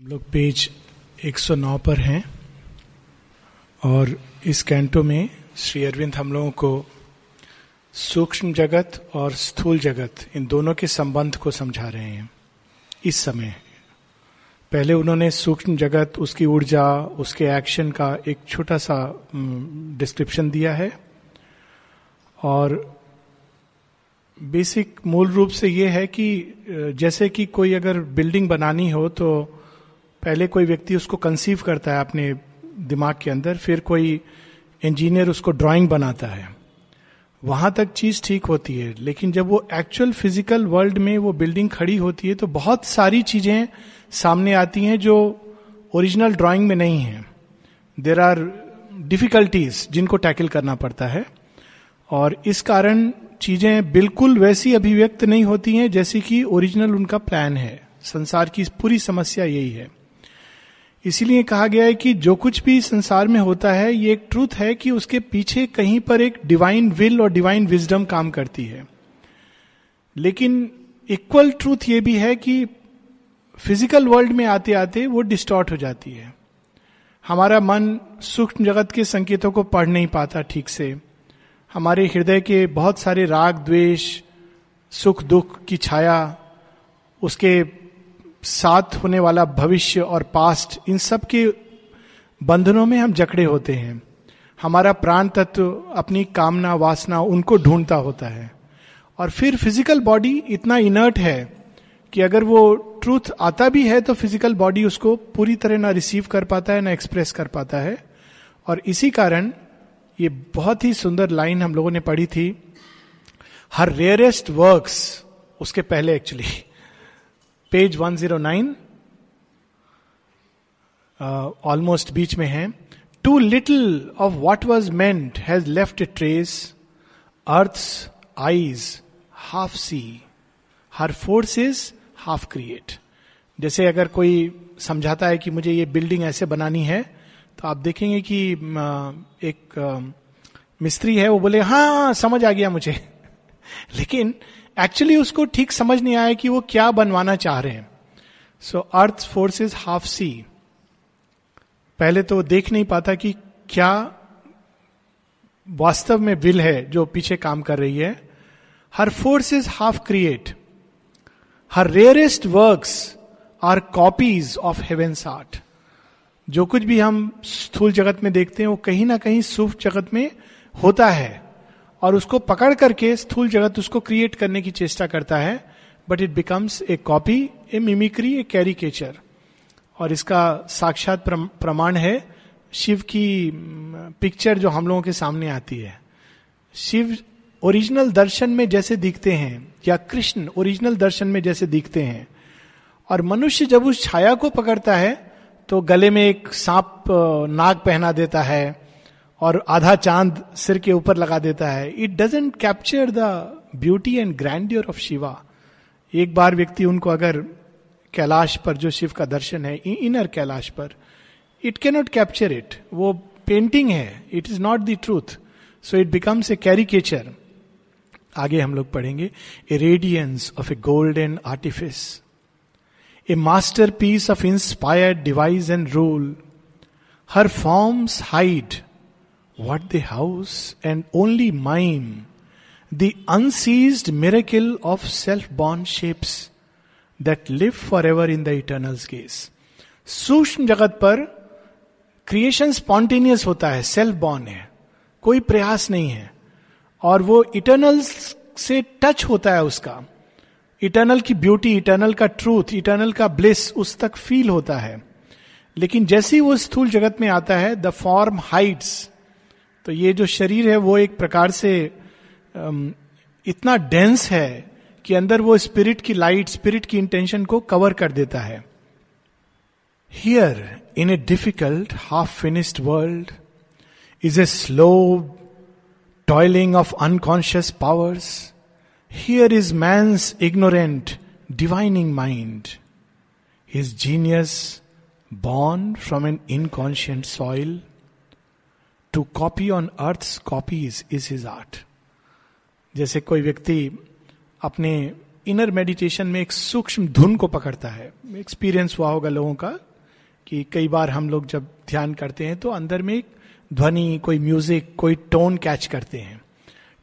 हम लोग पेज 109 पर हैं और इस कैंटो में श्री अरविंद हम लोगों को सूक्ष्म जगत और स्थूल जगत, इन दोनों के संबंध को समझा रहे हैं। इस समय पहले उन्होंने सूक्ष्म जगत, उसकी ऊर्जा, उसके एक्शन का एक छोटा सा डिस्क्रिप्शन दिया है और बेसिक मूल रूप से ये है कि जैसे कि कोई अगर बिल्डिंग बनानी हो तो पहले कोई व्यक्ति उसको कंसीव करता है अपने दिमाग के अंदर, फिर कोई इंजीनियर उसको ड्राइंग बनाता है। वहाँ तक चीज़ ठीक होती है, लेकिन जब वो एक्चुअल फ़िज़िकल वर्ल्ड में वो बिल्डिंग खड़ी होती है तो बहुत सारी चीज़ें सामने आती हैं जो ओरिजिनल ड्राइंग में नहीं है। देर आर डिफिकल्टीज जिनको टैकल करना पड़ता है, और इस कारण चीज़ें बिल्कुल वैसी अभिव्यक्त नहीं होती हैं, जैसी कि ओरिजिनल उनका प्लान है। संसार की पूरी समस्या यही है। इसीलिए कहा गया है कि जो कुछ भी संसार में होता है, ये एक ट्रूथ है कि उसके पीछे कहीं पर एक डिवाइन विल और डिवाइन विजडम काम करती है। लेकिन इक्वल ट्रूथ ये भी है कि फ़िज़िकल वर्ल्ड में आते आते वो डिस्टॉर्ट हो जाती है। हमारा मन सूक्ष्म जगत के संकेतों को पढ़ नहीं पाता ठीक से। हमारे हृदय के बहुत सारे राग, द्वेष, सुख, दुख की छाया, उसके साथ होने वाला भविष्य और पास्ट इन सब के बंधनों में हम जकड़े होते हैं। हमारा प्राण तत्व, अपनी कामना, वासना, उनको ढूंढता होता है। और फिर फ़िज़िकल बॉडी इतना इनर्ट है कि अगर वो ट्रूथ आता भी है तो फ़िज़िकल बॉडी उसको पूरी तरह ना रिसीव कर पाता है, ना एक्सप्रेस कर पाता है। और इसी कारण ये बहुत ही सुंदर लाइन हम लोगों ने पढ़ी थी, हर रेयरेस्ट वर्क्स उसके पहले एक्चुअली पेज 109 ऑलमोस्ट uh, बीच में है। Too little of what was meant has left trace earth eyes half see her force is half create जैसे अगर कोई समझाता है कि मुझे ये बिल्डिंग ऐसे बनानी है तो आप देखेंगे कि एक मिस्त्री है वो बोले हाँ समझ आ गया मुझे। लेकिन एक्चुअली उसको ठीक समझ नहीं आया कि वो क्या बनवाना चाह रहे हैं। So earth force is half see पहले तो देख नहीं पाता कि क्या वास्तव में विल है जो पीछे काम कर रही है। Her force is half create her rarest works are copies of heaven's art जो कुछ भी हम स्थूल जगत में देखते हैं, वो कहीं ना कहीं सूक्ष्म जगत में होता है। और उसको पकड़ करके स्थूल जगत उसको क्रिएट करने की चेष्टा करता है but it becomes a copy a mimicry a caricature और इसका साक्षात प्रमाण है शिव की पिक्चर जो हम लोगों के सामने आती है। शिव ओरिजिनल दर्शन में जैसे दिखते हैं, या कृष्ण ओरिजिनल दर्शन में जैसे दिखते हैं, और मनुष्य जब उस छाया को पकड़ता है तो गले में एक सांप नाग पहना देता है और आधा चाँद सिर के ऊपर लगा देता है। It doesn't capture the beauty and grandeur of Shiva एक बार व्यक्ति उनको अगर कैलाश पर, जो शिव का दर्शन है इनर कैलाश पर इट कैनॉट कैप्चर इट वो पेंटिंग है। It is not the truth so it becomes a caricature आगे हम लोग पढ़ेंगे। A radiance of a golden artifice a masterpiece of inspired device and rule her forms hide what they house and only mime the unseized miracle of self-born shapes that live forever in the eternal's gaze. सूक्ष्म जगत पर creation spontaneous होता है self born है कोई प्रयास नहीं है और वो इटर्नल से टच होता है उसका इटर्नल की ब्यूटी इटर्नल का ट्रूथ इटर्नल का ब्लिस उस तक फील होता है लेकिन जैसे ही वो स्थूल जगत में आता है द फॉर्म हाइट्स तो ये जो शरीर है, वो एक प्रकार से इतना डेंस है कि अंदर वो स्पिरिट की लाइट स्पिरिट की इंटेंशन को कवर कर देता है। Here in a difficult half finished world is a slow toiling of unconscious powers here is man's ignorant divining mind his genius born from an inconscient soil to copy on earth copies is his art जैसे कोई व्यक्ति अपने inner meditation में एक सूक्ष्म धुन को पकड़ता है। एक्सपीरियंस हुआ होगा लोगों का कि कई बार हम लोग जब ध्यान करते हैं तो अंदर में एक ध्वनि, कोई म्यूज़िक कोई टोन कैच करते हैं।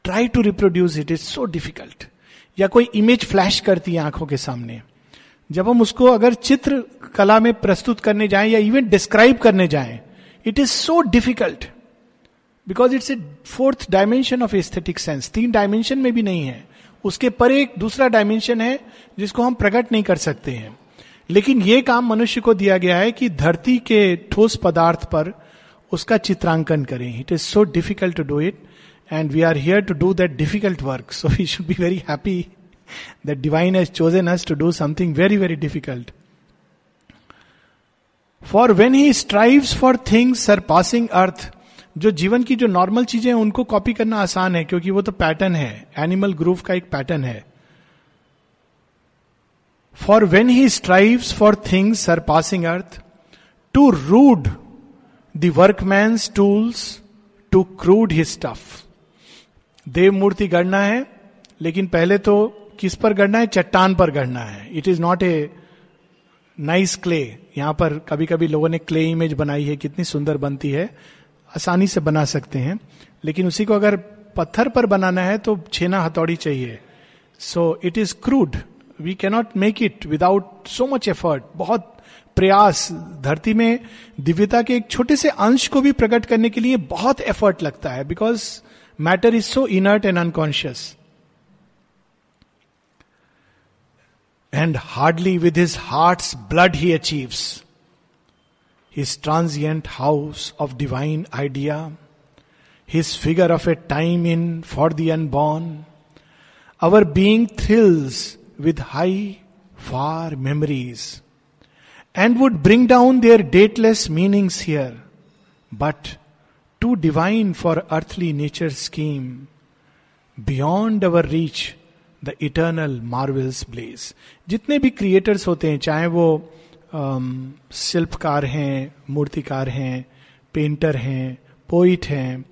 Try to reproduce it is so difficult या कोई इमेज फ्लैश करती है आँखों के सामने। जब हम उसको अगर चित्र, कला में प्रस्तुत करने जाएँ या इवन डिस्क्राइब करने जाएँ it is so difficult because it's a fourth dimension of aesthetic sense तीन डायमेंशन में भी नहीं है। उसके पर एक दूसरा डायमेंशन है, जिसको हम प्रकट नहीं कर सकते हैं। लेकिन यह काम मनुष्य को दिया गया है कि धरती के ठोस पदार्थ पर उसका चित्रांकन करें। It is so difficult to do it and we are here to do that difficult work so we should be very happy that divine has chosen us to do something very very difficult for when he strive for things sir passing earth जो जीवन की जो normal चीज़ें हैं, उनको copy करना आसान है, क्योंकि वो तो पैटर्न है। एनिमल ग्रूव का एक पैटर्न है। For when he strive for things sir passing earth too rude the workman's tools too crude he stuff देव मूर्ति गढ़ना है, लेकिन पहले तो किस पर गढ़ना है? चट्टान पर गढ़ना है। It is not a nice clay यहाँ पर कभी कभी लोगों ने क्ले इमेज बनाई है, कितनी सुंदर बनती है। आसानी से बना सकते हैं, लेकिन उसी को अगर पत्थर पर बनाना है तो छेना हथौड़ी चाहिए। So it is crude we cannot make it without so much effort बहुत प्रयास, धरती में दिव्यता के एक छोटे से अंश को भी प्रकट करने के लिए बहुत एफर्ट लगता है because matter is so inert and unconscious and hardly with his heart blood he achieves his transient house of divine idea, his figure of a time in for the unborn. Our being thrills with high, far memories and would bring down their dateless meanings here, but too divine for earthly nature's scheme, beyond our reach the eternal marvels blaze जितने भी creators होते हैं चाहे वो शिल्पकार हैं, मूर्तिकार हैं पेंटर हैं पोइट हैं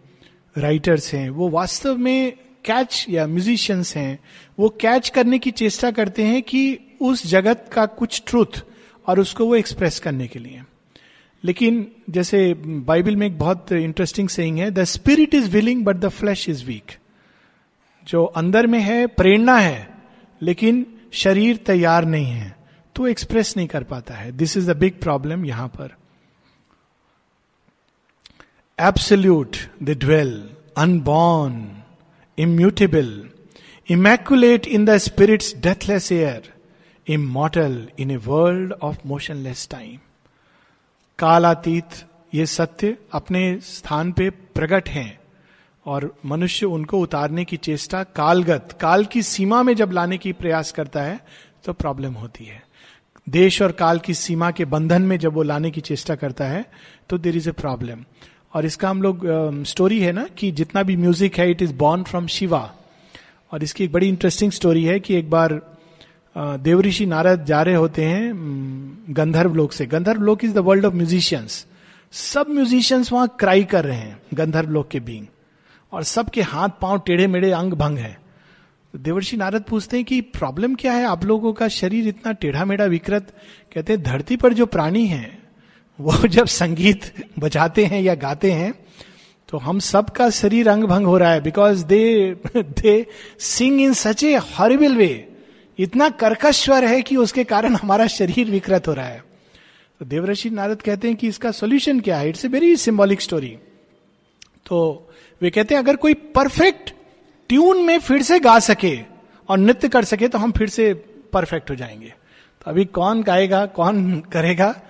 राइटर्स हैं, वो वास्तव में कैच या म्यूजिशियंस हैं, वो कैच करने की चेष्टा करते हैं कि उस जगत का कुछ ट्रूथ और उसको वो एक्सप्रेस करने के लिए। लेकिन जैसे बाइबल में एक बहुत इंटरेस्टिंग सेइंग है the spirit is willing but the flesh is weak जो अंदर में है, प्रेरणा है, लेकिन शरीर तैयार नहीं है। तो एक्सप्रेस नहीं कर पाता है। This is the big problem यहाँ पर। Absolute the dwell unborn immutable immaculate in the spirit's deathless air immortal in a world of motionless time कालातीत, ये सत्य अपने स्थान पे प्रकट हैं और मनुष्य उनको उतारने की चेष्टा कालगत, काल की सीमा में जब लाने की प्रयास करता है तो प्रॉब्लम होती है। देश और काल की सीमा के बंधन में जब वो लाने की चेष्टा करता है तो देर इज़ ए प्रॉब्लम और इसका हम लोग स्टोरी है ना कि जितना भी म्यूज़िक है it is born from Shiva और इसकी एक बड़ी इंटरेस्टिंग स्टोरी है कि एक बार देवऋषि नारद जा रहे होते हैं गंधर्व लोक से। Gandharva Lok is the world of musicians सब म्यूजिशियंस वहाँ क्राई कर रहे हैं, गंधर्व लोक के बींग और सबके हाथ पाँव टेढ़े मेढ़े अंग भंग है। देवर्षि नारद पूछते हैं कि प्रॉब्लम क्या है? आप लोगों का शरीर इतना टेढ़ा मेढ़ा विकृत? कहते हैं, धरती पर जो प्राणी हैं, वो जब संगीत बजाते हैं या गाते हैं तो हम सब का शरीर अंग भंग हो रहा है because they they sing in such a horrible way इतना कर्कश्वर है कि उसके कारण हमारा शरीर विकृत हो रहा है। तो देवऋषि नारद कहते हैं कि इसका सोल्यूशन क्या है? It's a very symbolic story तो वे कहते हैं, अगर कोई परफेक्ट ट्यून में फिर से गा सके और नृत्य कर सके तो हम फिर से परफेक्ट हो जाएँगे। तो अभी कौन गाएगा, कौन करेगा?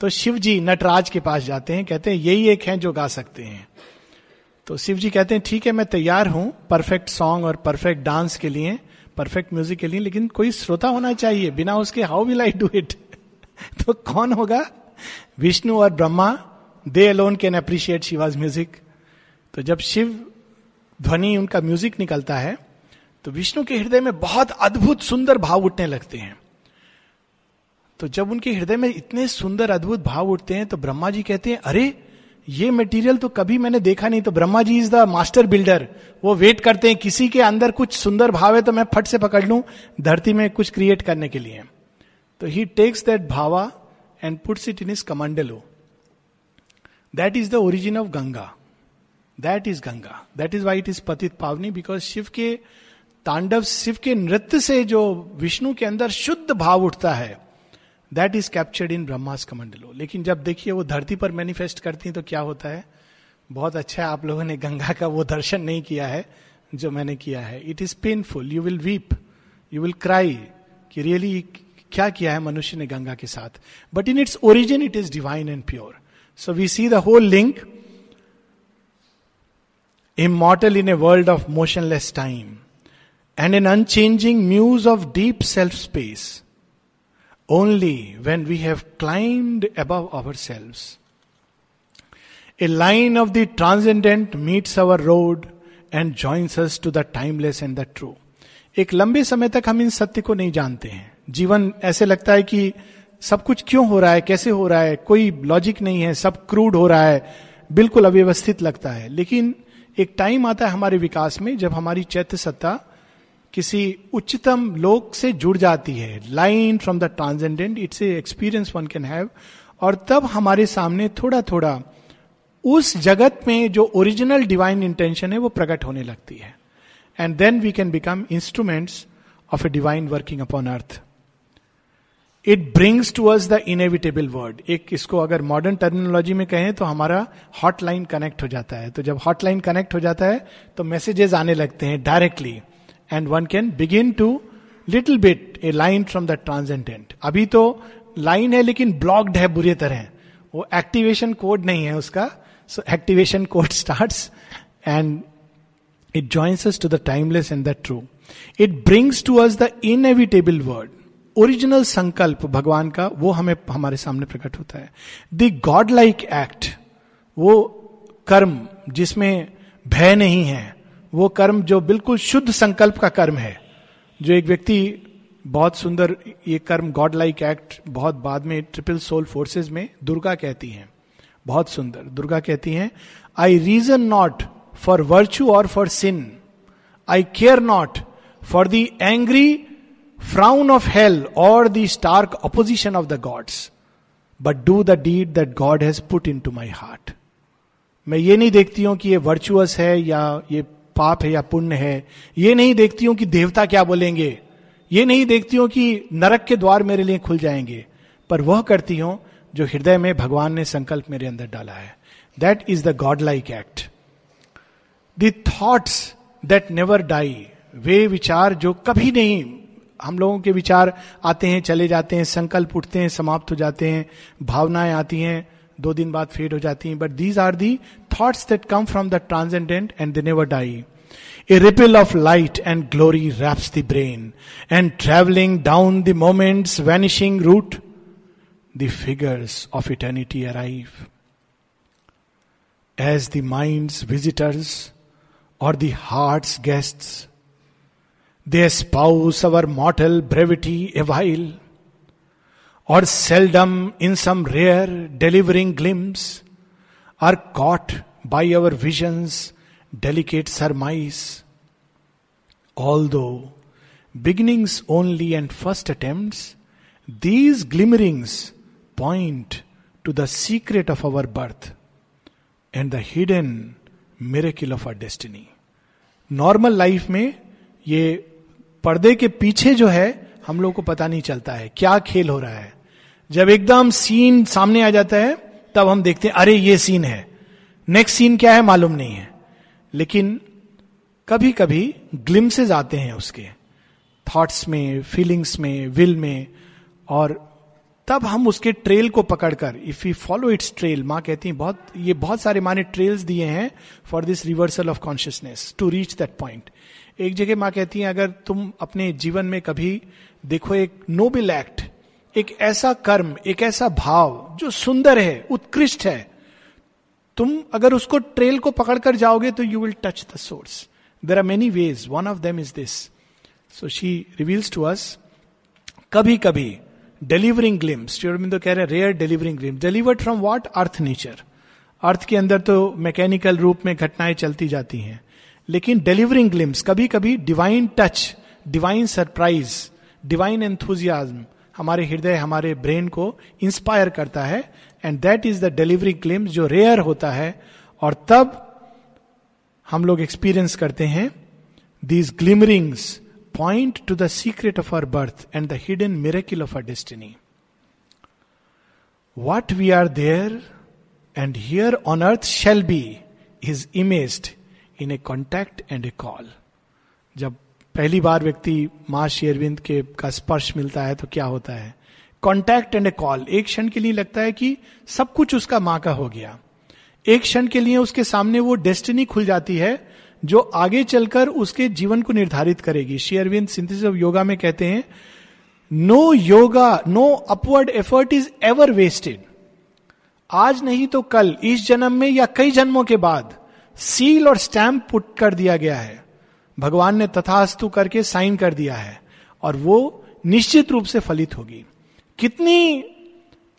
तो शिव जी नटराज के पास जाते हैं, कहते हैं, यही एक हैं जो गा सकते हैं। तो शिव जी कहते हैं, ठीक है, मैं तैयार हूँ, परफेक्ट सॉन्ग और परफेक्ट डांस के लिए, परफेक्ट म्यूज़िक के लिए, लेकिन कोई श्रोता होना चाहिए, बिना उसके how will I do it? तो कौन होगा? विष्णु और Brahma, they alone can appreciate Shiva's music. तो जब शिव ध्वनि उनका म्यूज़िक निकलता है तो विष्णु के हृदय में बहुत अद्भुत सुंदर भाव उठने लगते हैं। तो जब उनके हृदय में इतने सुंदर अद्भुत भाव उठते हैं तो ब्रह्मा जी कहते हैं, अरे, ये मटेरियल तो कभी मैंने देखा नहीं। तो Brahma ji is the master builder वो वेट करते हैं, किसी के अंदर कुछ सुंदर भाव है तो मैं फट से पकड़ लू धरती में कुछ क्रिएट करने के लिए। तो he takes that bhava and puts it in is kamandalu that is the origin of Ganga that is Ganga that is why it is Patit Pavani because Shiv के तांडव शिव के नृत्य से जो विष्णु के अंदर शुद्ध भाव उठता है that is captured in Brahma's kamandalu लेकिन जब देखिए वो धरती पर मैनिफेस्ट करती हैं तो क्या होता है बहुत अच्छा है आप लोगों ने गंगा का वो दर्शन नहीं किया है जो मैंने किया है it is painful you will weep you will cry कि रियली क्या किया है मनुष्य ने गंगा के साथ but in its origin it is divine and pure so we see the whole link immortal in a world of motionless time, and an unchanging muse of deep self space, only when we have climbed above ourselves. A line of the transcendent meets our road and joins us to the timeless and the true. एक लंबे समय तक हम इन सत्य को नहीं जानते हैं जीवन ऐसे लगता है कि सब कुछ क्यों हो रहा है कैसे हो रहा है कोई लॉजिक नहीं है सब क्रूड हो रहा है बिल्कुल अव्यवस्थित लगता है लेकिन एक टाइम आता है हमारे विकास में, जब हमारी चैत्य सत्ता किसी उच्चतम लोक से जुड़ जाती है। Line from the transcendent it's a experience one can have और तब हमारे सामने थोड़ा थोड़ा उस जगत में जो ओरिजिनल डिवाइन इंटेंशन है, वो प्रकट होने लगती है। And then we can become instruments of a divine working upon earth it brings to us the inevitable word एक इसको अगर मॉडर्न टर्मिनोलॉजी में कहें तो हमारा हॉटलाइन कनेक्ट हो जाता है। तो जब हॉटलाइन कनेक्ट हो जाता है तो मैसेजेस आने लगते हैं directly and one can begin to little bit a line from the transcendent अभी तो लाइन है लेकिन ब्लॉक्ड है बुरी तरह। वो एक्टिवेशन कोड नहीं है उसका। So activation code start and it joins to the timeless and the true it brings to us the inevitable word original संकल्प भगवान का, वो हमें, हमारे सामने प्रकट होता है। द गॉड लाइक एक्ट वो कर्म जिसमें भय नहीं है, वो कर्म जो बिल्कुल शुद्ध संकल्प का कर्म है। जो एक व्यक्ति बहुत सुंदर, ये कर्म गॉड लाइक एक्ट बहुत बाद में ट्रिपल सोल फोर्सेस में दुर्गा कहती हैं। बहुत सुंदर, दुर्गा कहती हैं I reason not for virtue or for sin I care not for the angry frown of hell or the stark opposition of the gods but do the deed that God has put into my heart मैं ये नहीं देखती हूँ कि ये virtuous है या ये पाप है या पुण्य है। ये नहीं देखती हूँ कि देवता क्या बोलेंगे। ये नहीं देखती हूँ कि नरक के द्वार मेरे लिए खुल जाएँगे। पर वह करती हूँ जो हृदय में भगवान ने संकल्प मेरे अंदर डाला है। That is the godlike act the thoughts that never die वे विचार जो कभी नहीं हम लोगों के विचार आते हैं, चले जाते हैं, संकल्प उठते हैं, समाप्त हो जाते हैं, भावनाएँ आती हैं, दो दिन बाद फेड हो जाती हैं। But these are the thoughts that come from the transcendent and they never die a ripple of light and glory wraps the brain and travelling down the moment's vanishing route the figures of eternity arrive as the mind's visitors or the heart's guests They espouse our mortal brevity a while, or seldom in some rare delivering glimpse are caught by our vision's delicate surmise. Although beginnings only and first attempts, these glimmerings point to the secret of our birth and the hidden miracle of our destiny. Normal life में ये पर्दे के पीछे जो है, हम लोग को पता नहीं चलता है, क्या खेल हो रहा है। जब एकदम सीन सामने आ जाता है, तब हम देखते हैं, अरे ये सीन है। नेक्स्ट सीन क्या है, मालूम नहीं है। लेकिन कभी कभी ग्लिम्सेज आते हैं उसके। थॉट्स में फीलिंग्स में विल में, और तब हम उसके ट्रेल को पकड़कर if you follow its trail माँ कहती हैं, बहुत, ये बहुत सारे माने ट्रेल्स दिए हैं for this reversal of consciousness to reach that point एक जगह माँ कहती है, अगर तुम अपने जीवन में कभी देखो एक नोबल एक्ट एक ऐसा कर्म, एक ऐसा भाव जो सुंदर है, उत्कृष्ट है, तुम अगर उसको ट्रेल को पकड़कर जाओगे तो you will touch the source there are many ways one of them is this so she reveals to us कभी कभी डिलीवरिंग ग्लिम्स तो कह रहे rare delivering glimpse delivered from what earth nature earth के अंदर तो मैकेनिकल रूप में घटनाएँ चलती जाती हैं। लेकिन डिलीवरिंग ग्लिम्स कभी कभी divine touch divine surprise divine enthusiasm हमारे हृदय, हमारे ब्रेन को इंस्पायर करता है and that is the delivery claim जो रेयर होता है, और तब हम लोग एक्सपीरियंस करते हैं these glimmerings point to the secret of our birth and the hidden miracle of our destiny what we are there and here on earth shall be is imaged in a contact and a call जब पहली बार व्यक्ति माँ शेरविंद के का स्पर्श मिलता है तो क्या होता है? कॉन्टैक्ट एंड ए कॉल एक क्षण के लिए लगता है कि सब कुछ उसका माँ का हो गया। एक क्षण के लिए उसके सामने वो डेस्टिनी खुल जाती है, जो आगे चलकर उसके जीवन को निर्धारित करेगी। शेयरविंद सिंथिस ऑफ़ योगा में कहते हैं no yoga no upward effort is ever wasted आज नहीं तो कल, इस जन्म में या कई जन्मों के बाद सील और स्टैंप पुट कर दिया गया है। भगवान ने तथास्तु करके साइन कर दिया है और वो निश्चित रूप से फलित होगी। कितनी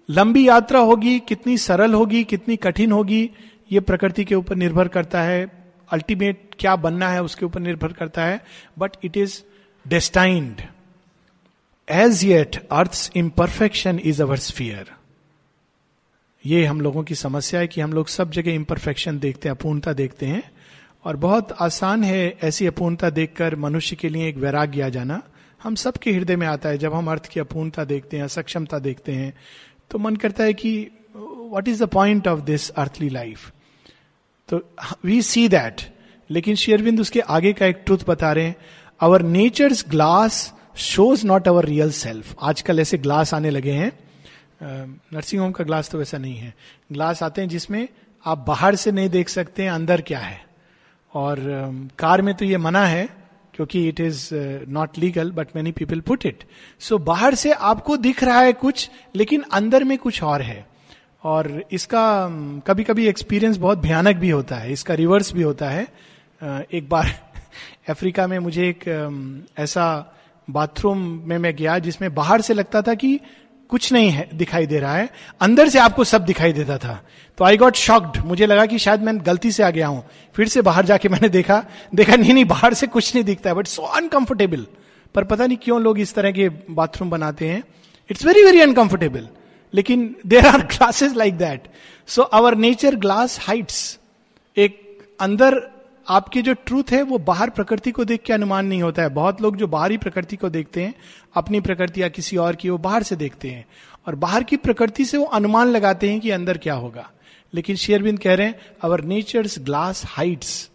लंबी यात्रा होगी, कितनी सरल होगी, कितनी कठिन होगी, ये प्रकृति के ऊपर निर्भर करता है। अल्टीमेट क्या बनना है उसके ऊपर निर्भर करता है। But it is destined as yet earth imperfection is our sphere ये हम लोगों की समस्या है कि हम लोग सब जगह इम्परफेक्शन देखते हैं, अपूर्णता देखते हैं। और बहुत आसान है ऐसी अपूर्णता देखकर मनुष्य के लिए एक वैराग्य आ जाना। हम सबके हृदय में आता है, जब हम अर्थ की अपूर्णता देखते हैं, असक्षमता देखते हैं तो मन करता है कि what is the point of this earthly life तो वी सी दैट लेकिन शेयरविंद उसके आगे का एक ट्रूथ बता रहे हैं। Our nature's glass shows not our real self आजकल ऐसे ग्लास आने लगे हैं। नर्सिंग होम का ग्लास तो वैसा नहीं है। ग्लास आते हैं जिसमें आप बाहर से नहीं देख सकते अंदर क्या है। और कार में तो ये मना है, क्योंकि it is not legal but many people put it so बाहर से आपको दिख रहा है कुछ, लेकिन अंदर में कुछ और है। और इसका कभी कभी एक्सपीरियंस बहुत भयानक भी होता है। इसका रिवर्स भी होता है। एक बार अफ्रीका में मुझे एक ऐसा बाथरूम में मैं गया, जिसमें बाहर से लगता था कि कुछ नहीं है, दिखाई दे रहा है। अंदर से आपको सब दिखाई देता था। तो आई गॉट शॉक्ड मुझे लगा कि शायद मैं गलती से आ गया हूँ फिर से बाहर जाके मैंने देखा। देखा, नहीं नहीं, बाहर से कुछ नहीं दिखता है बट सो अनकंफर्टेबल पर पता नहीं क्यों लोग इस तरह के बाथरूम बनाते हैं। इट्स वेरी वेरी अनकंफर्टेबल लेकिन there are glasses like that so our nature glass heights एक अंदर आपकी जो ट्रूथ है, वो बाहर प्रकृति को देख के अनुमान नहीं होता है। बहुत लोग जो बाहरी प्रकृति को देखते हैं, अपनी प्रकृति या किसी और की, वो बाहर से देखते हैं। और बाहर की प्रकृति से वो अनुमान लगाते हैं कि अंदर क्या होगा। लेकिन शेयरबिंद कह रहे हैं अवर नेचर्स ग्लास हाइट्स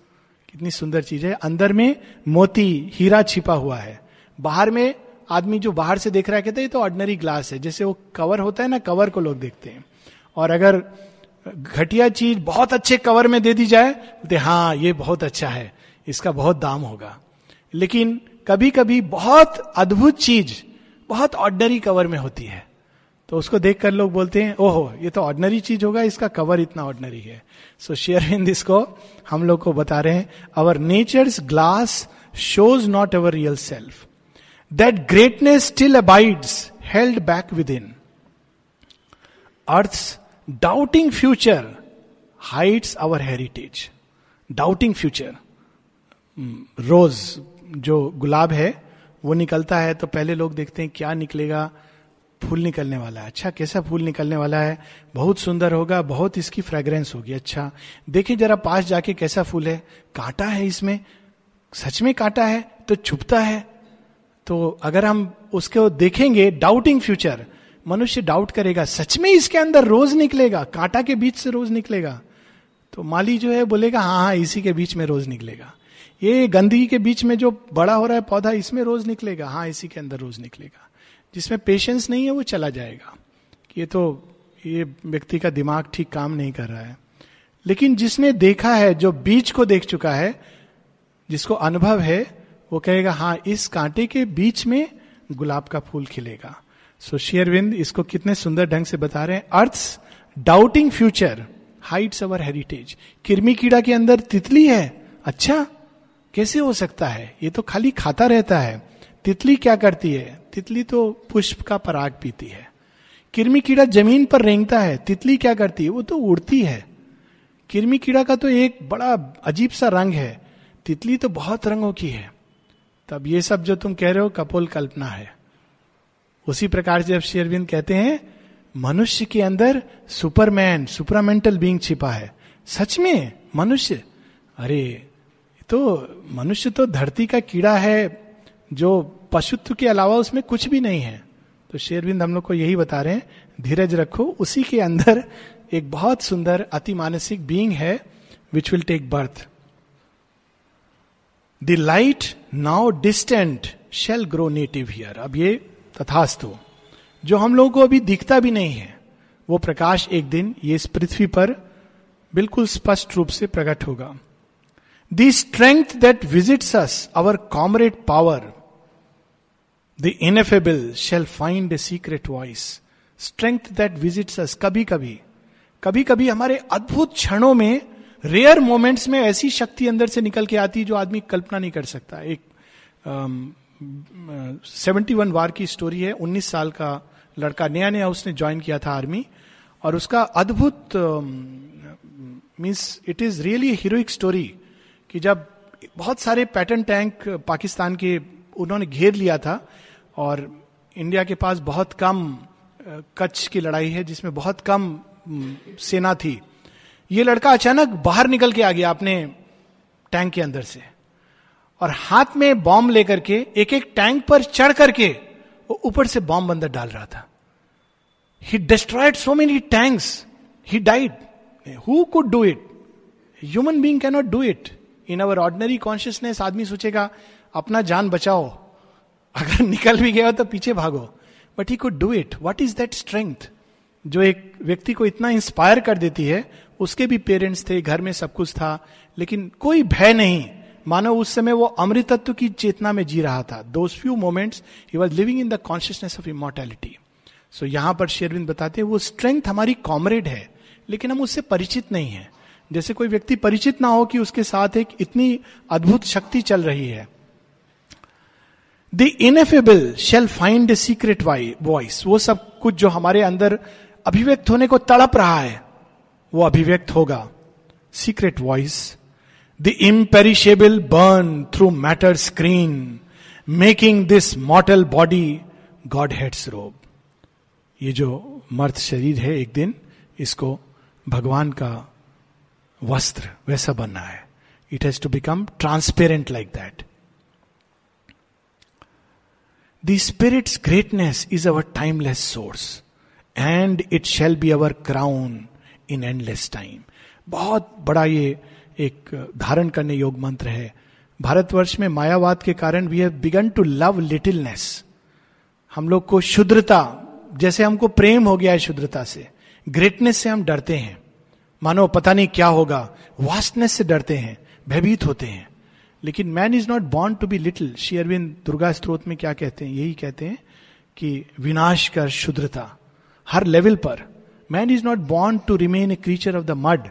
कितनी सुंदर चीज़ है। अंदर में मोती, हीरा छिपा हुआ है। बाहर में आदमी जो बाहर से देख रहा है, कहते हैं तो ऑर्डनरी ग्लास है। जैसे वो कवर होता है ना कवर को लोग देखते हैं। और अगर घटिया चीज़ बहुत अच्छे कवर में दे दी जाए तो हाँ ये बहुत अच्छा है, इसका बहुत दाम होगा। लेकिन कभी कभी बहुत अद्भुत चीज़ बहुत ऑर्डनरी कवर में होती है। तो उसको देखकर लोग बोलते हैं, ओहो, ये तो ऑर्डनरी चीज़ होगा, इसका कवर इतना ऑर्डनरी है। सो शेयर इन दिस को हम लोग को बता रहे हैं our nature's glass shows not our real self that greatness still abides held back within earth doubting future heights our heritage doubting future rose जो गुलाब है, वो निकलता है तो पहले लोग देखते हैं क्या निकलेगा, फूल निकलने वाला है। अच्छा कैसा फूल निकलने वाला है? बहुत सुंदर होगा, बहुत इसकी फ्रेग्रेंस होगी। अच्छा देखिए जरा पास जाके कैसा फूल है। कांटा है इसमें। सच में कांटा है तो छुपता है। तो अगर हम उसको देखेंगे डाउटिंग फ्यूचर मनुष्य डाउट करेगा, सच में इसके अंदर रोज निकलेगा? कांटा के बीच से रोज निकलेगा? तो माली जो है, बोलेगा हाँ हाँ इसी के बीच में रोज निकलेगा। ये गंदगी के बीच में जो बड़ा हो रहा है पौधा, इसमें रोज निकलेगा। हाँ इसी के अंदर रोज निकलेगा। जिसमें पेशेंस नहीं है, वो चला जाएगा। ये तो ये व्यक्ति का दिमाग ठीक काम नहीं कर रहा है। लेकिन जिसने देखा है, जो बीज को देख चुका है, जिसको अनुभव है, वो कहेगा हाँ इस कांटे के बीच में गुलाब का फूल खिलेगा। सो शेयरविंद इसको कितने सुंदर ढंग से बता रहे हैं। Earth doubting future heights our heritage किरमी कीड़ा के अंदर तितली है। अच्छा कैसे हो सकता है? ये तो खाली खाता रहता है। तितली क्या करती है? तितली तो पुष्प का पराग पीती है। किरमी कीड़ा ज़मीन पर रेंगता है। तितली क्या करती है? वो तो उड़ती है। किरमी कीड़ा का तो एक बड़ा अजीब सा रंग है। तितली तो बहुत रंगों की है। तब ये सब जो तुम कह रहे हो कपोल कल्पना है। उसी प्रकार से जब शेरविंद कहते हैं, मनुष्य के अंदर सुपरमैन, सुपरामेंटल बींग छिपा है। सच में, मनुष्य? अरे तो मनुष्य तो धरती का कीड़ा है, जो पशुत्व के अलावा उसमें कुछ भी नहीं है। तो शेरविंद हम लोग को यही बता रहे हैं, धीरज रखो, उसी के अंदर एक बहुत सुंदर, अति मानसिक बींग है which will take birth the light now distant shall grow native here अब ये तथास्तु। जो हम लोगों को अभी दिखता भी नहीं है, वो प्रकाश एक दिन ये इस पृथ्वी पर बिल्कुल स्पष्ट रूप से प्रकट होगा। The strength that visits us our comrade power the ineffable shall find a secret voice strength that visits us कभी कभी कभी कभी हमारे अद्भुत क्षणों में रेयर मोमेंट्स में ऐसी शक्ति अंदर से निकल के आती है जो आदमी कल्पना नहीं कर सकता। एक सेवेंटी वन वार की स्टोरी है। उन्नीस साल का लड़का नया नया उसने ज्वाइन किया था आर्मी और उसका अद्भुत means it is really heroic story कि जब बहुत सारे पैटर्न टैंक पाकिस्तान के उन्होंने घेर लिया था और इंडिया के पास बहुत कम कच्छ की लड़ाई है जिसमें बहुत कम सेना थी। ये लड़का अचानक बाहर निकल के आ गया अपने टैंक के अंदर से। और हाथ में बॉम्ब लेकर के एक एक टैंक पर चढ़ करके, वो ऊपर से बॉम्ब अंदर डाल रहा था। He destroyed so many tanks he died who could do it human being cannot do it in our ordinary consciousness आदमी सोचेगा, अपना जान बचाओ। अगर निकल भी गया तो पीछे भागो. But he could do it what is that strength जो एक व्यक्ति को इतना इंस्पायर कर देती है, उसके भी पेरेंट्स थे, घर में सब कुछ था, लेकिन कोई भय नहीं। मानो उस समय वो अमृतत्व की चेतना में जी रहा था। दो few moments he was living in the consciousness of immortality so यहाँ पर शेरविंद बताते हैं, वो स्ट्रेंथ हमारी कॉमरेड है, लेकिन हम उससे परिचित नहीं है। जैसे कोई व्यक्ति परिचित ना हो कि उसके साथ एक इतनी अद्भुत शक्ति चल रही है। The ineffable shall find a secret voice वो सब कुछ जो हमारे अंदर अभिव्यक्त होने को तड़प रहा है, वो अभिव्यक्त होगा। Secret voice the imperishable burn through matter screen making this mortal body godhead's robe ये जो मर्द शरीर है एक दिन, इसको भगवान का वस्त्र वैसा बनना है। It has to become transparent like that the spirit's greatness is our timeless source and it shall be our crown in endless time बहुत बड़ा ये एक धारण करने योग मंत्र है। भारतवर्ष में मायावाद के कारण we have begun to love littleness हम लोग को शुद्रता, जैसे हमको प्रेम हो गया है शुद्रता से ग्रेटनेस से हम डरते हैं। मानो पता नहीं क्या होगा वास्टनेस से डरते हैं, भयभीत होते हैं। लेकिन man is not bound to be little Shri Aurobindo Durga Stotra में क्या कहते हैं? यही कहते हैं कि विनाश कर शुद्रता। हर लेवल पर। Man is not born to remain a creature of the mud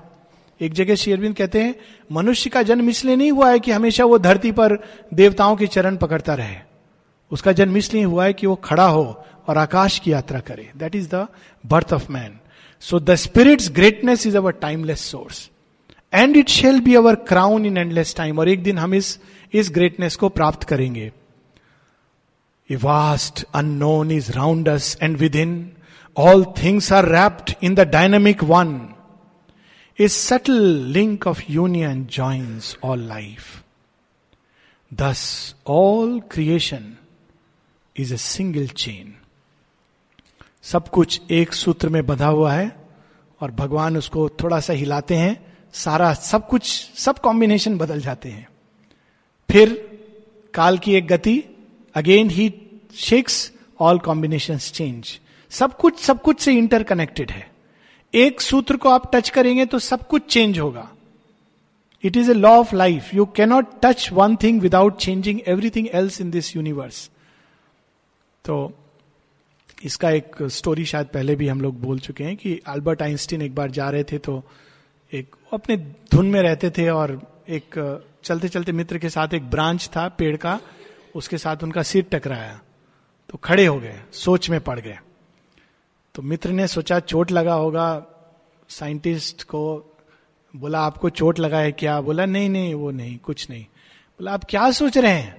एक जगह शेरविंद कहते हैं, मनुष्य का जन्म इसलिए नहीं हुआ है कि हमेशा वो धरती पर देवताओं के चरण पकड़ता रहे। उसका जन्म इसलिए हुआ है कि वो खड़ा हो और आकाश की यात्रा करे। That is the birth of man so the spirit's greatness is our timeless source and it shall be our crown in endless time और एक दिन हम इस इस ग्रेटनेस को प्राप्त करेंगे। Vast unknown is round us and within all things are wrapped in the dynamic one. A subtle link of union joins all life. Thus, all creation is a single chain. सब कुछ एक सूत्र में बंधा हुआ है और भगवान उसको थोड़ा सा हिलाते हैं सारा सब कुछ सब कॉम्बिनेशन बदल जाते हैं फिर काल की एक गति again he shakes all combination change सब कुछ सब कुछ से इंटरकनेक्टेड है एक सूत्र को आप टच करेंगे तो सब कुछ चेंज होगा। It is a law of life you cannot touch one thing without changing everything else in this universe तो इसका एक स्टोरी शायद पहले भी हम लोग बोल चुके हैं कि अल्बर्ट आइंस्टीन एक बार जा रहे थे तो एक अपने धुन में रहते थे और एक, चलते चलते मित्र के साथ एक ब्रांच था, पेड़ का, उसके साथ उनका सिर टकराया। तो खड़े हो गए, सोच में पड़ गए। तो मित्र ने सोचा चोट लगा होगा, साइंटिस्ट को बोला, आपको चोट लगा है क्या? बोला, नहीं नहीं, वो नहीं, कुछ नहीं। बोला, आप क्या सोच रहे हैं?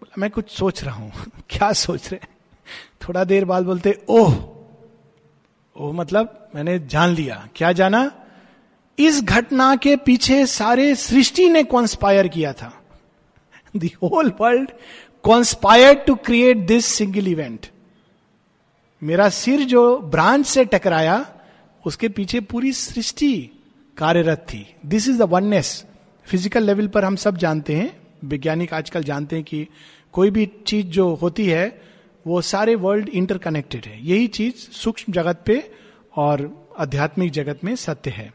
बोला, मैं कुछ सोच रहा हूँ। क्या सोच रहे हैं? थोड़ा देर बाद बोलते, ओह ओह मतलब मैंने जान लिया। क्या जाना? इस घटना के पीछे सारे सृष्टि ने कॉन्स्पायर किया था। The whole world conspire to create this single event मेरा सिर जो ब्रांच से टकराया, उसके पीछे पूरी सृष्टि कार्यरत थी। This is the oneness physical level पर हम सब जानते हैं। वैज्ञानिक आजकल जानते हैं कि कोई भी चीज़ जो होती है, वो सारे वर्ल्ड इंटरकनेक्टेड है। यही चीज़ सूक्ष्म जगत पे और आध्यात्मिक जगत में सत्य है।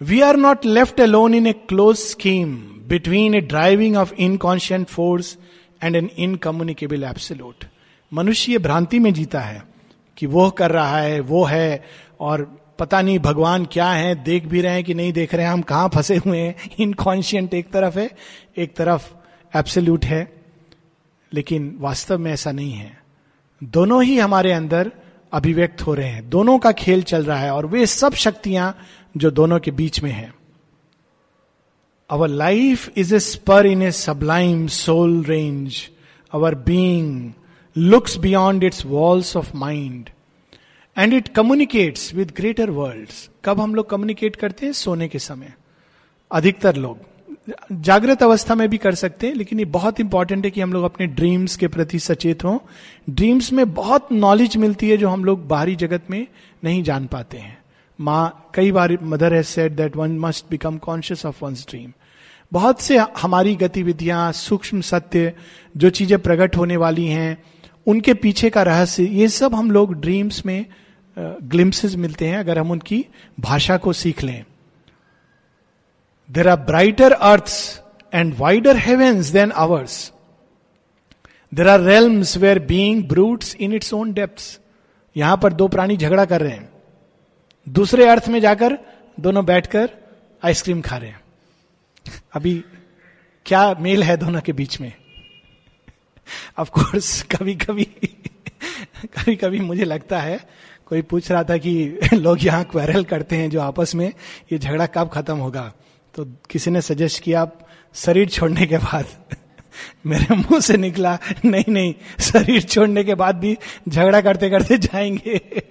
We are not left alone in a close scheme between a driving of inconscient force and an incommunicable absolute मनुष्य भ्रांति में जीता है कि वो कर रहा है, वो है, और पता नहीं भगवान क्या है, देख भी रहे हैं कि नहीं देख रहे हैं, हम कहाँ फंसे हुए हैं? इनकॉन्शियंट एक तरफ़ है, एक तरफ़ एब्सोल्यूट है, लेकिन वास्तव में ऐसा नहीं है। दोनों ही हमारे अंदर अभिव्यक्त हो रहे हैं, दोनों का खेल चल रहा है, और वे सब शक्तियाँ जो दोनों के बीच में है। Our life is a spur in a sublime soul range our being looks beyond its walls of mind and it communicates with greater world कब हम लोग कम्युनिकेट करते हैं? सोने के समय। अधिकतर लोग। जागृत अवस्था में भी कर सकते हैं, लेकिन ये बहुत इंपॉर्टेंट है कि हम लोग अपने ड्रीम्स के प्रति सचेत हों। ड्रीम्स में बहुत नॉलेज मिलती है जो हम लोग बाहरी जगत में नहीं जान पाते हैं। माँ, कई बार mother has said that one must become conscious of one dream बहुत से हमारी गतिविधियाँ, सूक्ष्म सत्य, जो चीज़ें प्रकट होने वाली हैं उनके पीछे का रहस्य, ये सब हम लोग ड्रीम्स में ग्लिम्सेस मिलते हैं अगर हम उनकी भाषा को सीख लें। There are brighter earth and wider heavens than ours there are realms where being broods in its own depth यहाँ पर दो प्राणी झगड़ा कर रहे हैं। दूसरे अर्थ में जाकर दोनों बैठकर आइसक्रीम खा रहे हैं। अभी क्या मेल है दोनों के बीच में? ऑफ़ कोर्स कभी कभी कभी कभी मुझे लगता है, कोई पूछ रहा था कि लोग यहाँ क्वेरल करते हैं जो आपस में, ये झगड़ा कब खत्म होगा? तो किसी ने सजेस्ट किया, आप शरीर छोड़ने के बाद मेरे मुँह से निकला। नहीं नहीं, शरीर छोड़ने के बाद भी झगड़ा करते करते जाएँगे।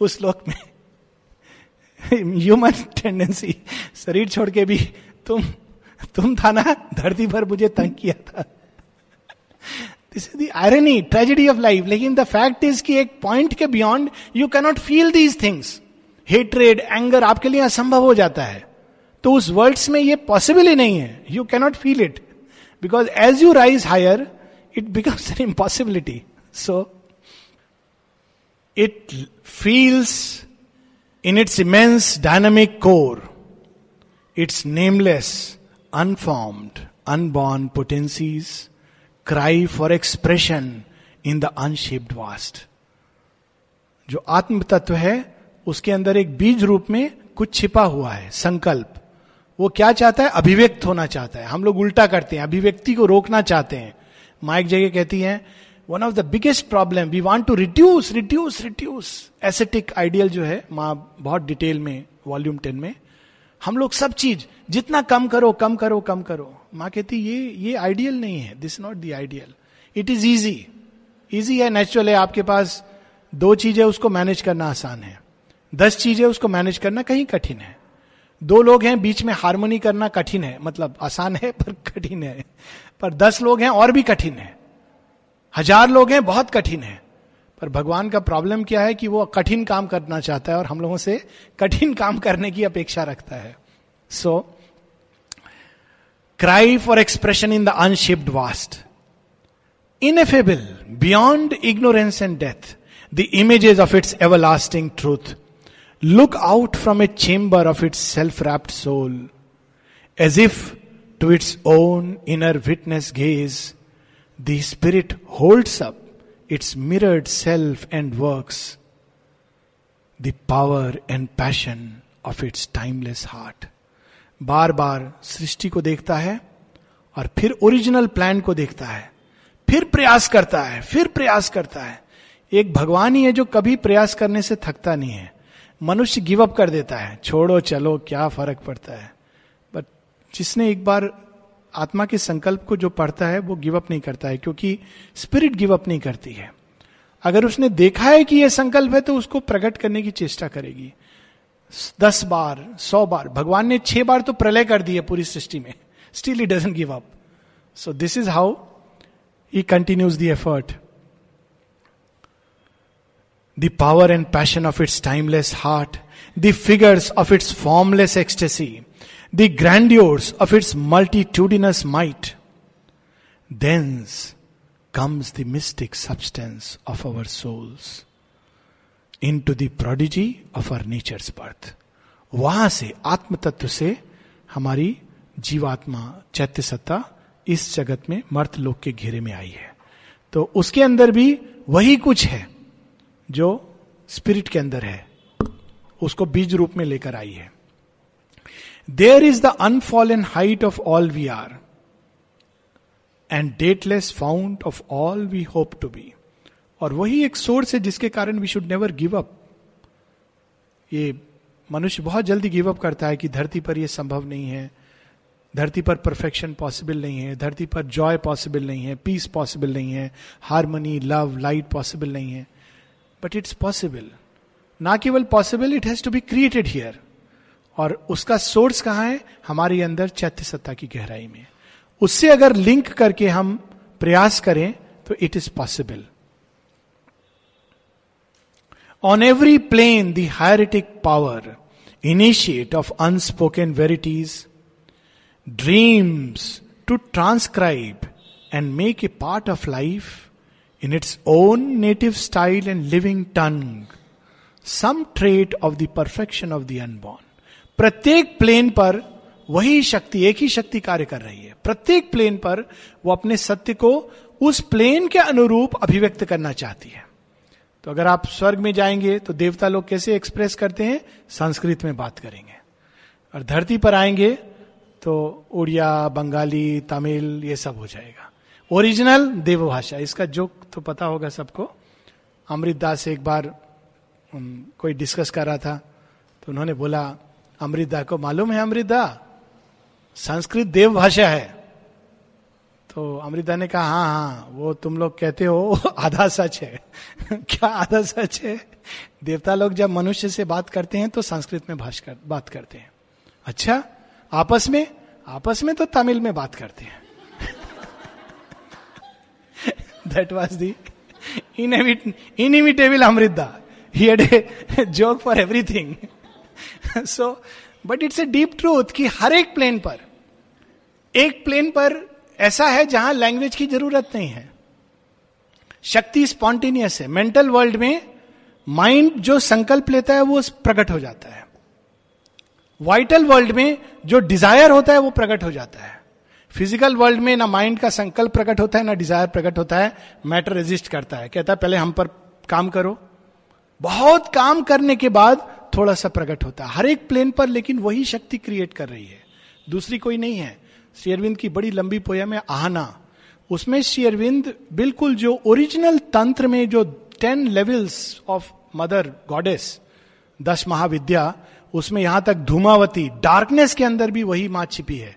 उस लोक में ह्यूमन टेंडेंसी शरीर छोड़ के भी, तुम तुम था ना, धरती पर मुझे तंग किया था। This is irony tragedy of life लेकिन द फैक्ट इज़ कि एक पॉइंट के beyond you cannot feel these things hatred anger आपके लिए असंभव हो जाता है। तो उस वर्ड्स में ये पॉसिबल ही नहीं है। You cannot feel it because as you rise higher it becomes an impossibility so it feels in its immense dynamic core its nameless unformed, unborn potencies. Cry for expression in the unshaped vast. जो आत्म तत्व है, उसके अंदर एक बीज रूप में कुछ छिपा हुआ है, संकल्प। वो क्या चाहता है? अभिव्यक्त होना चाहता है। हम लोग उल्टा करते हैं, अभिव्यक्ति को रोकना चाहते हैं। माँ एक जगह कहती है one of the biggest problem we want to reduce reduce reduce ascetic ideal जो है, माँ बहुत डिटेल में वॉल्यूम टेन में हम लोग सब चीज़, जितना कम करो कम करो कम करो। माँ कहती, ये ये आइडियल नहीं है। This not the ideal it is easy easy है नेचुरल है। आपके पास दो चीज़ें, उसको मैनेज करना आसान है। दस चीज़ें, उसको मैनेज करना कहीं कठिन है। दो लोग हैं, बीच में हारमोनी करना कठिन है। मतलब आसान है, पर कठिन है। पर दस लोग हैं, और भी कठिन है। हज़ार लोग हैं, बहुत कठिन है। पर भगवान का प्रॉब्लम क्या है कि वो कठिन काम करना चाहता है और हम लोगों से कठिन काम करने की अपेक्षा रखता है। So cry for expression in the unshaped vast ineffable beyond ignorance and death the images of its everlasting truth look out from a chamber of its self wrapped soul as if to its own inner witness gaze the spirit holds up its mirrored self and works the power and passion of its timeless heart. बार बार सृष्टि को देखता है और फिर original plan को देखता है, फिर प्रयास करता है, फिर प्रयास करता है। एक भगवान ही है जो कभी प्रयास करने से थकता नहीं है। मनुष्य गिव अप कर देता है, छोड़ो, चलो, क्या फ़र्क पड़ता है? बट जिसने एक बार आत्मा के संकल्प को जो पढ़ता है, वो गिव अप नहीं करता है, क्योंकि स्पिरिट गिव अप नहीं करती है। अगर उसने देखा है कि यह संकल्प है तो उसको प्रकट करने की चेष्टा करेगी। दस बार, सौ बार, भगवान ने छह बार तो प्रलय कर दी है पूरी सृष्टि में। Still he doesn't give up so this is how he continues the effort the power and passion of its timeless heart the figures of its formless ecstasy the grandeurs of its multitudinous might thence comes the mystic substance of our souls into the prodigy of our nature's birth. वहाँ से आत्म तत्व से हमारी जीवात्मा चैत्य सत्ता इस जगत में मर्त लोक के घेरे में आई है। तो उसके अंदर भी वही कुछ है जो स्पिरिट के अंदर है। उसको बीज रूप में लेकर आई है। There is the unfallen height of all we are and dateless fount of all we hope to be और वही एक सोर्स है जिसके कारण we should never give up ये मनुष्य बहुत जल्दी गिव अप करता है कि धरती पर यह संभव नहीं है, धरती पर परफेक्शन पॉसिबल नहीं है, धरती पर जॉय पॉसिबल नहीं है पीस पॉसिबल नहीं है हारमोनी लव लाइट पॉसिबल नहीं है. बट इट्स पॉसिबल ना केवल possible it has to be created here और उसका सोर्स कहाँ है? हमारे अंदर चैत्य सत्ता की गहराई में। उससे अगर लिंक करके हम प्रयास करें तो it is possible on every plane the power initiate of unspoken verities dreams to transcribe and make a part of life in its own native style and living tongue some trait of the perfection of the unborn प्रत्येक plane पर वही शक्ति, एक ही शक्ति कार्य कर रही है। प्रत्येक प्लेन पर वो अपने सत्य को उस प्लेन के अनुरूप अभिव्यक्त करना चाहती है। तो अगर आप स्वर्ग में जाएँगे तो देवता लोग कैसे एक्सप्रेस करते हैं? संस्कृत में बात करेंगे। और धरती पर आएँगे तो उड़िया, बंगाली, तमिल, ये सब हो जाएगा। ओरिजिनल देवभाषा, इसका जोक तो पता होगा सबको। अमृत दास एक बार कोई डिस्कस कर रहा था तो उन्होंने बोला अमृतदा को मालूम है अमृतदा संस्कृत देव भाषा है। तो अमृता ने कहा हाँ हाँ वो तुम लोग कहते हो आधा सच है। क्या आधा सच है? देवता लोग जब मनुष्य से बात करते हैं तो संस्कृत में भाष कर, बात करते हैं। अच्छा आपस में? आपस में तो तमिल में बात करते हैं। That was the inimitable Amrita he a joke for everything so but it's a deep truth कि हर एक प्लेन पर, एक प्लेन पर ऐसा है जहाँ लैंग्वेज की ज़रूरत नहीं है। शक्ति स्पॉन्टेनियस है। मेंटल वर्ल्ड में माइंड जो संकल्प लेता है वो प्रकट हो जाता है। वाइटल वर्ल्ड में जो डिज़ायर होता है वो प्रकट हो जाता है। फ़िज़िकल वर्ल्ड में ना माइंड का संकल्प प्रकट होता है, ना डिज़ायर प्रकट होता है। मैटर रेजिस्ट करता है। कहता है, पहले हम पर काम करो। बहुत काम करने के बाद थोड़ा सा प्रकट होता है। हर एक प्लेन पर लेकिन वही शक्ति क्रिएट कर रही है। दूसरी कोई नहीं है। श्री अरविंद की बड़ी लंबी पोयम है, आहना। उसमें श्री अरविंद बिल्कुल जो ओरिजिनल तंत्र में जो ten levels of mother goddess दस महाविद्या, उसमें यहाँ तक धूमावती डार्कनेस के अंदर भी वही माँ छिपी है।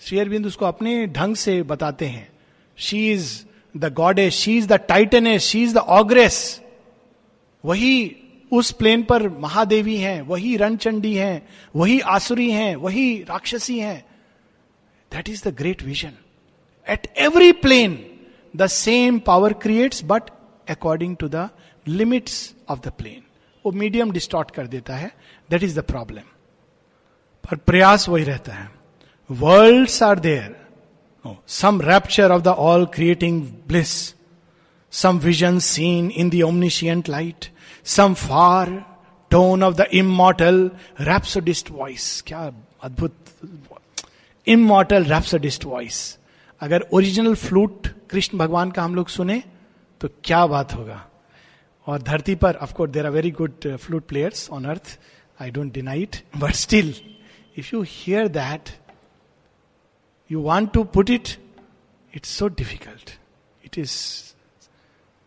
श्री अरविंद उसको अपने ढंग से बताते हैं। She is the goddess she is the titaness she is the ogress वही उस प्लेन पर महादेवी हैं, वही रणचंडी हैं, वही आसुरी हैं, वही राक्षसी हैं। That is the great vision at every plane the same power creates but according to the limits of the plane वो मीडियम डिस्टॉर्ट कर देता है. दैट इज़ द प्रॉब्लम पर प्रयास वही रहता है. World are there some rapture of the all creating bliss some vision seen in the omniscient light some far tone of the immortal rhapsodist voice क्या अद्भुत इमोटल रैप्सडिस्ट वॉइस अगर original flute Krishna भगवान का हम लोग सुने तो क्या बात होगा? और धरती पर of course there are very good flute players on earth I don't deny it but still if you hear that you want to put it it's so difficult it is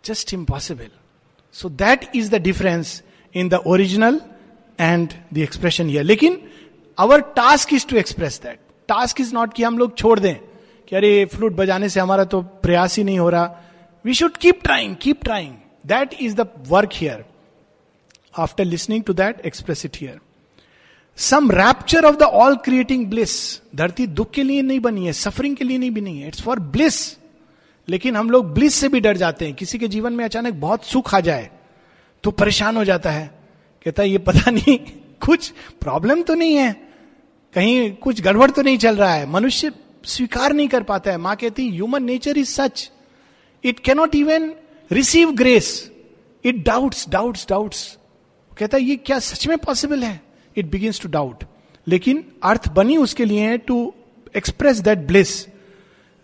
just impossible so that is the difference in the original and the expression here लेकिन our task is to express that task is not कि हम लोग छोड़ दें कि अरे flute बजाने से हमारा तो प्रयास ही नहीं हो रहा। We should keep trying keep trying that is the work here after listening to that express it here some rapture of the all creating bliss धरती दुख के लिए नहीं बनी है सफरिंग के लिए नहीं बनी है. इट्स फॉर ब्लिस लेकिन हम लोग ब्लिस से भी डर जाते हैं। किसी के जीवन में अचानक बहुत सुख आ जाए तो परेशान हो जाता है। कहता है, ये पता नहीं, कुछ प्रॉब्लम तो नहीं है। कहीं कुछ गड़बड़ तो नहीं चल रहा है। मनुष्य स्वीकार नहीं कर पाता है। माँ कहती human nature is such it cannot even receive grace it doubts doubts doubts कहता है, ये क्या सच में पॉसिबल है? इट बिगिंस टू डाउट लेकिन अर्थ बनी उसके लिए to express that bliss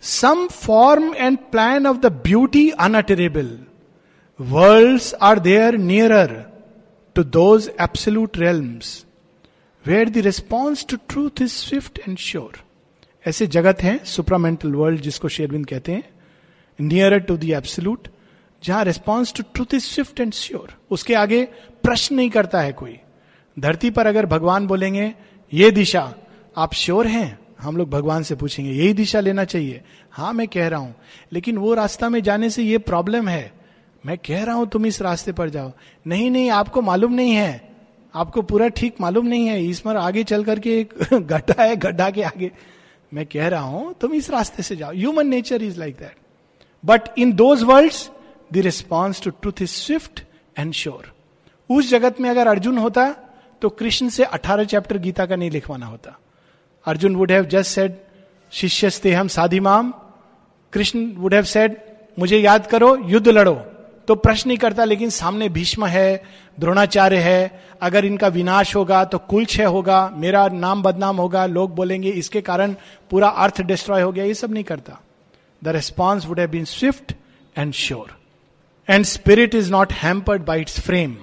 some form and plane of the beauty unutterable world are there nearer to those absolute realms where the response to truth is swift and sure ऐसे जगत हैं supramental world जिसको शेरविंद कहते हैं nearer to the absolute जहाँ response to truth is swift and sure उसके आगे प्रश्न नहीं करता है कोई। धरती पर अगर भगवान बोलेंगे, ये दिशा, आप श्योर हैं? हम लोग भगवान से पूछेंगे, यही दिशा लेना चाहिए। हाँ मैं कह रहा हूँ, लेकिन वो रास्ता में जाने से ये प्रॉब्लम है। मैं कह रहा हूँ, तुम इस रास्ते पर जाओ। नहीं नहीं, आपको मालूम नहीं है। आपको पूरा ठीक मालूम नहीं है। इसमें आगे चल करके एक गड्ढा है गड्ढा के आगे। मैं कह रहा हूँ, तुम इस रास्ते से जाओ। Human nature is like that but in those world the response to truth is swift and sure उस जगत में अगर अर्जुन होता तो कृष्ण से 18 चैप्टर गीता का नहीं लिखवाना होता। Arjun would have just said शिष्य हम साधिमाम कृष्ण वुड हैव सेड मुझे याद करो युद्ध लड़ो तो प्रश्न नहीं करता, लेकिन सामने भीष्म है, द्रोणाचार्य है, अगर इनका विनाश होगा तो कुल छह होगा, मेरा नाम बदनाम होगा, लोग बोलेंगे, इसके कारण पूरा अर्थ डिस्ट्रॉय हो गया। ये सब नहीं करता। The response would have been swift and sure and spirit is not hampered by its frame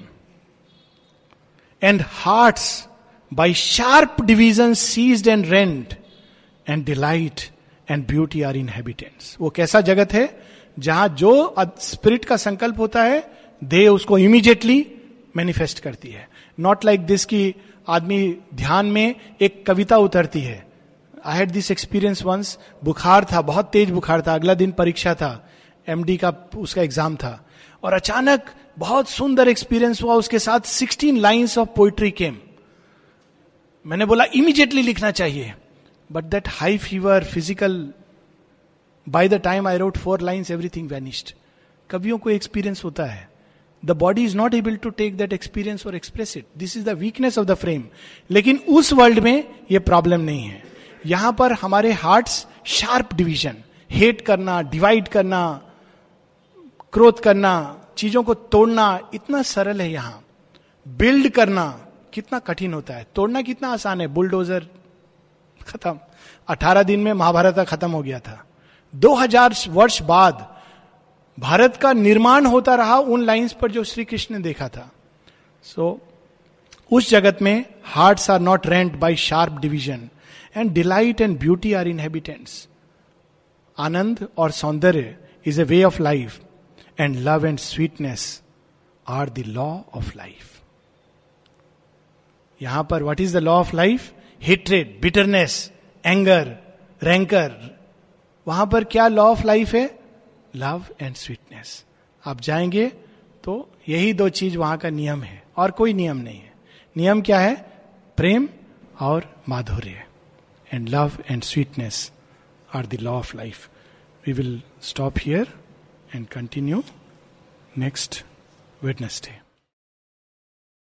and hearts by sharp division seized and rent and delight and beauty are inhabitants वो कैसा जगत है? जहाँ जो स्पिरिट का संकल्प होता है, दे उसको इमीजिएटली मैनिफेस्ट करती है। नॉट लाइक दिस की आदमी ध्यान में एक कविता उतरती है। I had this experience once बुखार था, बहुत तेज बुखार था, अगला दिन परीक्षा था एमडी का उसका एग्ज़ाम था। और अचानक बहुत सुंदर एक्सपीरियंस हुआ, उसके साथ sixteen lines of poetry came मैंने बोला इमीडिएटली लिखना चाहिए. But that high fever physical by the time I wrote four lines everything vanished कवियों को एक्सपीरियंस होता है। The body is not able to take that experience और express it this is the weakness of the frame लेकिन उस world में यह problem नहीं है। यहाँ पर हमारे हार्ट्स शार्प डिविजन हेट करना डिवाइड करना, क्रोध करना, चीज़ों को तोड़ना, इतना सरल है यहाँ। बिल्ड करना कितना कठिन होता है? तोड़ना कितना आसान है? बुलडोजर खत्म। अठारह दिन में महाभारत खत्म हो गया था। 2000 वर्ष बाद भारत का निर्माण होता रहा उन लाइंस पर जो श्री कृष्ण ने देखा था। सो so, उस जगत में hearts are not rent by sharp division and delight and beauty are inhabitants आनंद और सौंदर्य is a way of life and love and sweetness are the law of life यहाँ पर what is the law of life hatred bitterness anger rancour वहाँ पर क्या law of life है? Love and sweetness आप जाएँगे तो यही दो चीज़ वहाँ का नियम है और कोई नियम नहीं है। नियम क्या है? प्रेम और माधुर्य। And love and sweetness are the law of life we will stop here and continue next Wednesday.